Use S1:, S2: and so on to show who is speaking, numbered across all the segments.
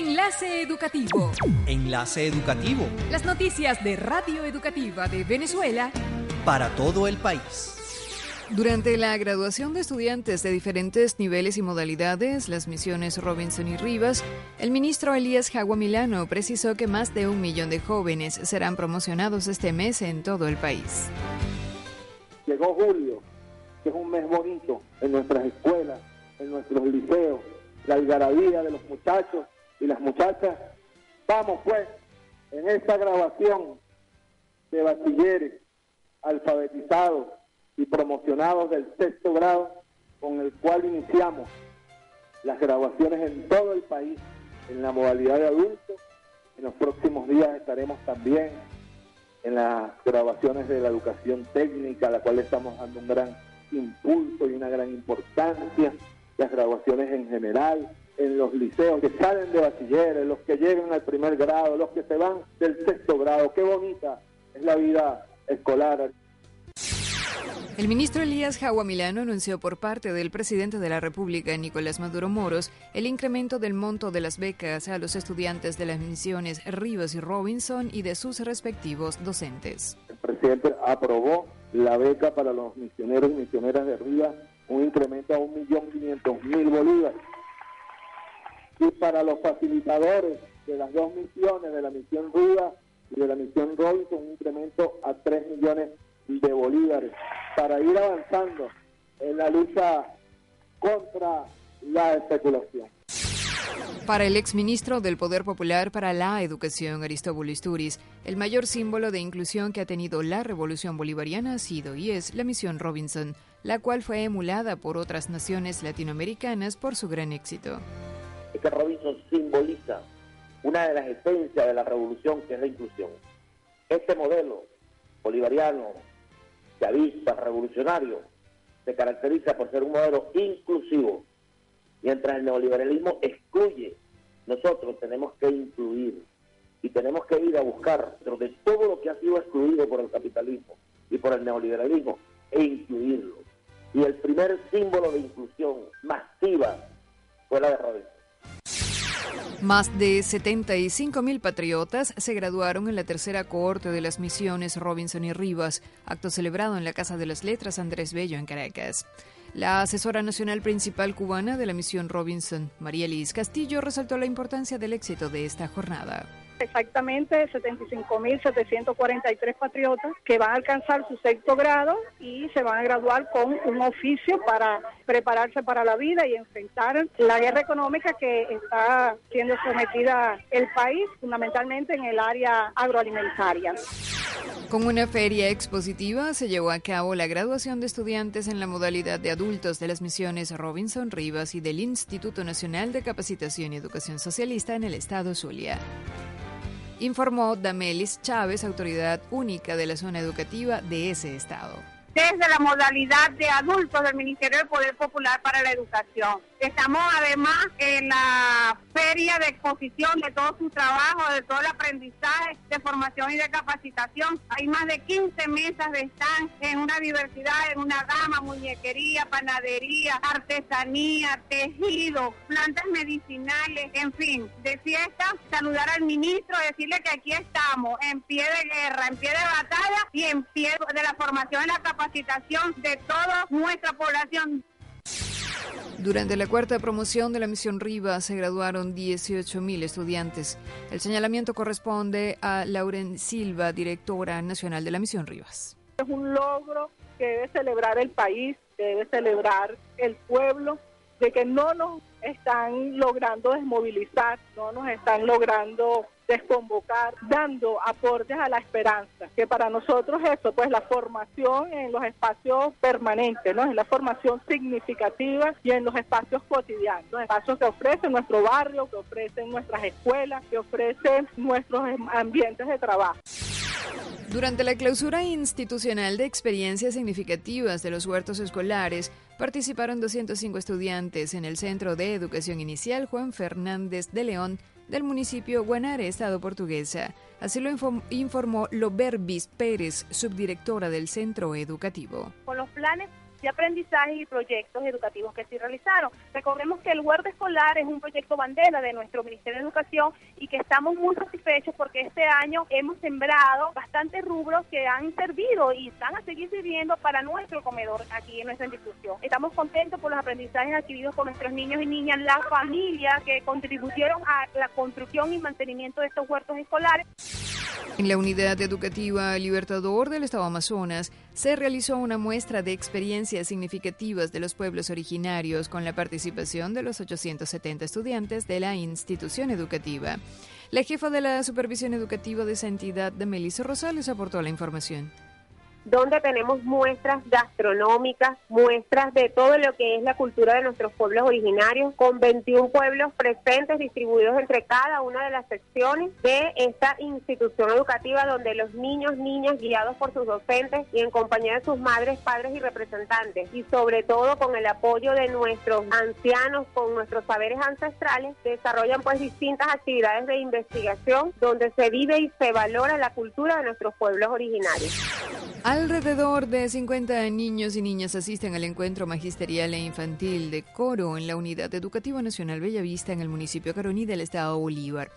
S1: Enlace Educativo.
S2: Enlace Educativo.
S1: Las noticias de Radio Educativa de Venezuela.
S2: Para todo el país.
S1: Durante la graduación de estudiantes de diferentes niveles y modalidades, las misiones Robinson y Rivas, el ministro Elías Jagua Milano precisó que más de un millón de jóvenes serán promocionados este mes en todo el país.
S3: Llegó julio, que es un mes bonito en nuestras escuelas, en nuestros liceos, la algarabía de los muchachos y las muchachas. Vamos pues, en esta grabación de bachilleres alfabetizados y promocionados del sexto grado, con el cual iniciamos las grabaciones en todo el país en la modalidad de adultos. En los próximos días estaremos también en las grabaciones de la educación técnica, a la cual estamos dando un gran impulso y una gran importancia, las grabaciones en general, en los liceos que salen de bachilleres, los que llegan al primer grado, los que se van del sexto grado. Qué bonita es la vida escolar.
S1: El ministro Elías Jagua Milano anunció por parte del presidente de la República, Nicolás Maduro Moros, el incremento del monto de las becas a los estudiantes de las misiones Rivas y Robinson y de sus respectivos docentes.
S3: El presidente aprobó la beca para los misioneros y misioneras de Rivas, un incremento a 1.500.000 bolívares y para los facilitadores de las dos misiones, de la misión Rivas y de la misión Robinson, un incremento a 3 millones de bolívares, para ir avanzando en la lucha contra la especulación.
S1: Para el exministro del Poder Popular para la Educación, Aristóbulo Isturiz, el mayor símbolo de inclusión que ha tenido la revolución bolivariana ha sido y es la misión Robinson, la cual fue emulada por otras naciones latinoamericanas por su gran éxito
S4: que Robinson simboliza una de las esencias de la revolución, que es la inclusión. Este modelo bolivariano, chavista, revolucionario, se caracteriza por ser un modelo inclusivo, mientras el neoliberalismo excluye, nosotros tenemos que incluir y tenemos que ir a buscar dentro de todo lo que ha sido excluido por el capitalismo y por el neoliberalismo e incluirlo. Y el primer símbolo de inclusión masiva fue la de Robinson.
S1: Más de 75 mil patriotas se graduaron en la tercera cohorte de las misiones Robinson y Rivas, acto celebrado en la Casa de las Letras Andrés Bello en Caracas. La asesora nacional principal cubana de la misión Robinson, María Liz Castillo, resaltó la importancia del éxito de esta jornada
S5: exactamente 75.743 patriotas que van a alcanzar su sexto grado y se van a graduar con un oficio para prepararse para la vida y enfrentar la guerra económica que está siendo sometida el país, fundamentalmente en el área agroalimentaria.
S1: Con una feria expositiva se llevó a cabo la graduación de estudiantes en la modalidad de adultos de las misiones Robinson Rivas y del Instituto Nacional de Capacitación y Educación Socialista en el estado Zulia informó Damelis Chávez, autoridad única de la zona educativa de ese estado
S6: desde la modalidad de adultos del Ministerio del Poder Popular para la Educación. Estamos además en la feria de exposición de todo su trabajo, de todo el aprendizaje formación y de capacitación. Hay más de 15 mesas de stand en una diversidad, en una gama, muñequería, panadería, artesanía, tejido, plantas medicinales, en fin, de fiesta. Saludar al ministro, decirle que aquí estamos en pie de guerra, en pie de batalla y en pie de la formación y la capacitación de toda nuestra población.
S1: Durante la cuarta promoción de la misión Rivas se graduaron 18.000 estudiantes. El señalamiento corresponde a Lauren Silva, directora nacional de la misión Rivas.
S5: Es un logro que debe celebrar el país, que debe celebrar el pueblo, de que no nos están logrando desmovilizar, no nos están logrando desconvocar, dando aportes a la esperanza, que para nosotros eso, pues la formación en los espacios permanentes, ¿no? En la formación significativa y en los espacios cotidianos, los espacios que ofrece nuestro barrio, que ofrecen nuestras escuelas, que ofrecen nuestros ambientes de trabajo.
S1: Durante la clausura institucional de experiencias significativas de los huertos escolares, participaron 205 estudiantes en el Centro de Educación Inicial Juan Fernández de León del municipio Guanare, Estado Portuguesa. Así lo informó Loberbis Pérez, subdirectora del centro educativo.
S7: Con los planes de aprendizaje y proyectos educativos que se realizaron. Recordemos que el huerto escolar es un proyecto bandera de nuestro Ministerio de Educación y que estamos muy satisfechos porque este año hemos sembrado bastantes rubros que han servido y están a seguir sirviendo para nuestro comedor aquí en nuestra institución. Estamos contentos por los aprendizajes adquiridos por nuestros niños y niñas, las familias que contribuyeron a la construcción y mantenimiento de estos huertos escolares.
S1: En la unidad educativa Libertador del Estado Amazonas se realizó una muestra de experiencias significativas de los pueblos originarios con la participación de los 870 estudiantes de la institución educativa. La jefa de la supervisión educativa de esa entidad, de Melissa Rosales, aportó la información
S7: donde tenemos muestras gastronómicas, muestras de todo lo que es la cultura de nuestros pueblos originarios, con 21 pueblos presentes distribuidos entre cada una de las secciones de esta institución educativa donde los niños, niñas guiados por sus docentes y en compañía de sus madres, padres y representantes y sobre todo con el apoyo de nuestros ancianos, con nuestros saberes ancestrales, desarrollan pues distintas actividades de investigación donde se vive y se valora la cultura de nuestros pueblos originarios.
S1: Alrededor de 50 niños y niñas asisten al encuentro magisterial e infantil de coro en la Unidad Educativa Nacional Bellavista en el municipio Caroní del estado Bolívar.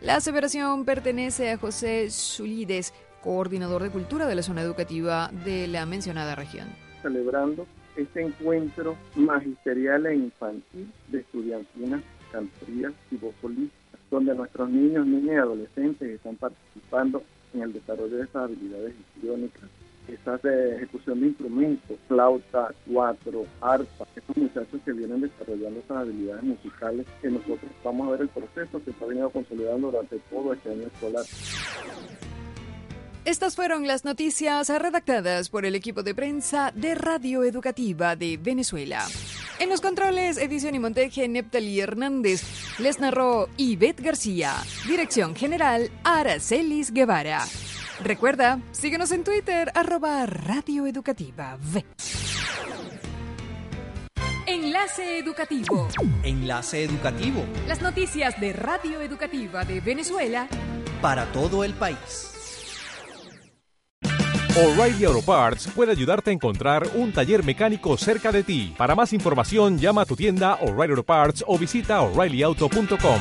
S1: La aseveración pertenece a José Zulides, coordinador de cultura de la zona educativa de la mencionada región.
S8: Celebrando este encuentro magisterial e infantil de estudiantinas, cantorías y voz donde nuestros niños, niñas y adolescentes están participando en el desarrollo de esas habilidades histriónicas quizás de ejecución de instrumentos, flauta, cuatro, arpa, estos muchachos que vienen desarrollando esas habilidades musicales que nosotros vamos a ver el proceso que está venido consolidando durante todo este año escolar.
S1: Estas fueron las noticias redactadas por el equipo de prensa de Radio Educativa de Venezuela. En los controles, edición y montaje, Neptali Hernández. Les narró Ivette García. Dirección general, Aracelis Guevara. Recuerda, síguenos en Twitter, arroba Radio Educativa V. Enlace Educativo.
S2: Enlace Educativo.
S1: Las noticias de Radio Educativa de Venezuela.
S2: Para todo el país.
S9: O'Reilly Auto Parts puede ayudarte a encontrar un taller mecánico cerca de ti. Para más información, llama a tu tienda O'Reilly Auto Parts o visita oreillyauto.com.